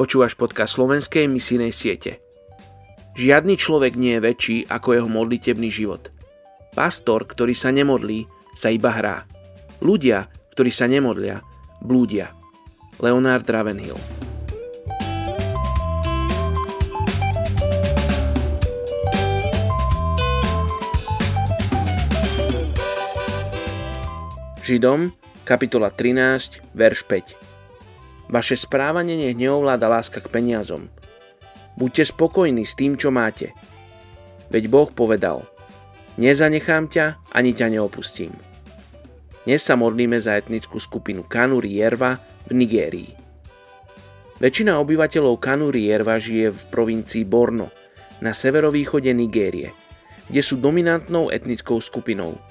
Počúvaš podcast slovenskej misijnej siete. Žiadny človek nie je väčší ako jeho modlitebný život. Pastor, ktorý sa nemodlí, sa iba hrá. Ľudia, ktorí sa nemodlia, blúdia. Leonard Ravenhill Židom, kapitola 13, verš 5. Vaše správanie nech neovláda láska k peniazom. Buďte spokojní s tým, čo máte. Veď Boh povedal, nezanechám ťa, ani ťa neopustím. Dnes sa modlíme za etnickú skupinu Kanuri Jerva v Nigérii. Väčšina obyvateľov Kanuri Jerva žije v provincii Borno, na severovýchode Nigérie, kde sú dominantnou etnickou skupinou –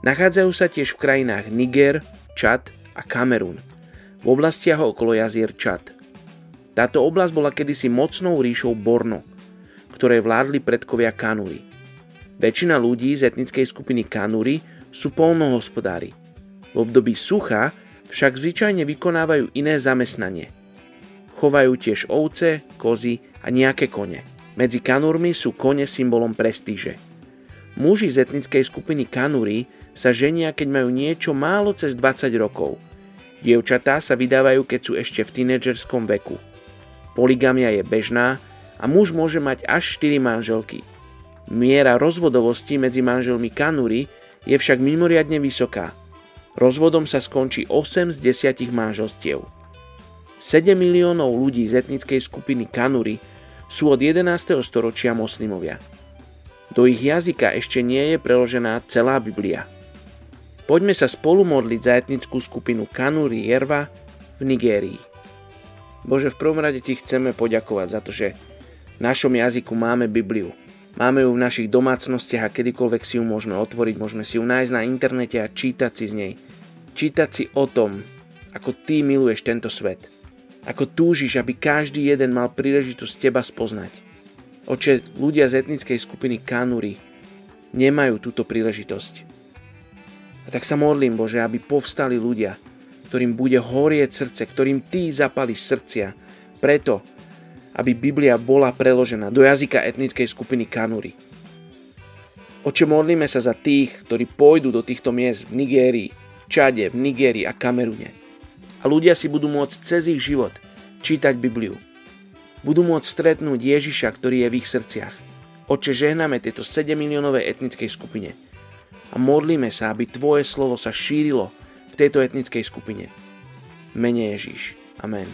Nachádzajú sa tiež v krajinách Niger, Čad a Kamerun, v oblastiach okolo jazier Čad. Táto oblasť bola kedysi mocnou ríšou Borno, ktoré vládli predkovia Kanuri. Väčšina ľudí z etnickej skupiny Kanuri sú polnohospodári. V období sucha však zvyčajne vykonávajú iné zamestnanie. Chovajú tiež ovce, kozy a nejaké kone. Medzi Kanurmi sú kone symbolom prestíže. Muži z etnickej skupiny Kanuri sa ženia, keď majú niečo málo cez 20 rokov. Dievčatá sa vydávajú, keď sú ešte v tínedžerskom veku. Poligamia je bežná a muž môže mať až 4 manželky. Miera rozvodovosti medzi manželmi Kanuri je však mimoriadne vysoká. Rozvodom sa skončí 8 z 10 manželstiev. 7 miliónov ľudí z etnickej skupiny Kanuri sú od 11. storočia moslimovia. Do ich jazyka ešte nie je preložená celá Biblia. Poďme sa spolu modliť za etnickú skupinu Kanuri Jerva v Nigérii. Bože, v prvom rade ti chceme poďakovať za to, že v našom jazyku máme Bibliu. Máme ju v našich domácnostiach a kedykoľvek si ju môžeme otvoriť, môžeme si ju nájsť na internete a čítať si z nej. Čítať si o tom, ako ty miluješ tento svet. Ako túžiš, aby každý jeden mal príležitosť teba spoznať. Oče, ľudia z etnickej skupiny Kanuri nemajú túto príležitosť. A tak sa modlím, Bože, aby povstali ľudia, ktorým bude horieť srdce, ktorým Ty zapali srdcia, preto, aby Biblia bola preložená do jazyka etnickej skupiny Kanuri. Oče, modlíme sa za tých, ktorí pôjdu do týchto miest v Nigérii, v Čade, v Nigérii a Kamerune. A ľudia si budú môcť cez ich život čítať Bibliu. Budú môcť stretnúť Ježiša, ktorý je v ich srdciach. Oče, žehname tejto 7 miliónovej etnickej skupine a modlíme sa, aby Tvoje slovo sa šírilo v tejto etnickej skupine. Mene Ježíš. Amen.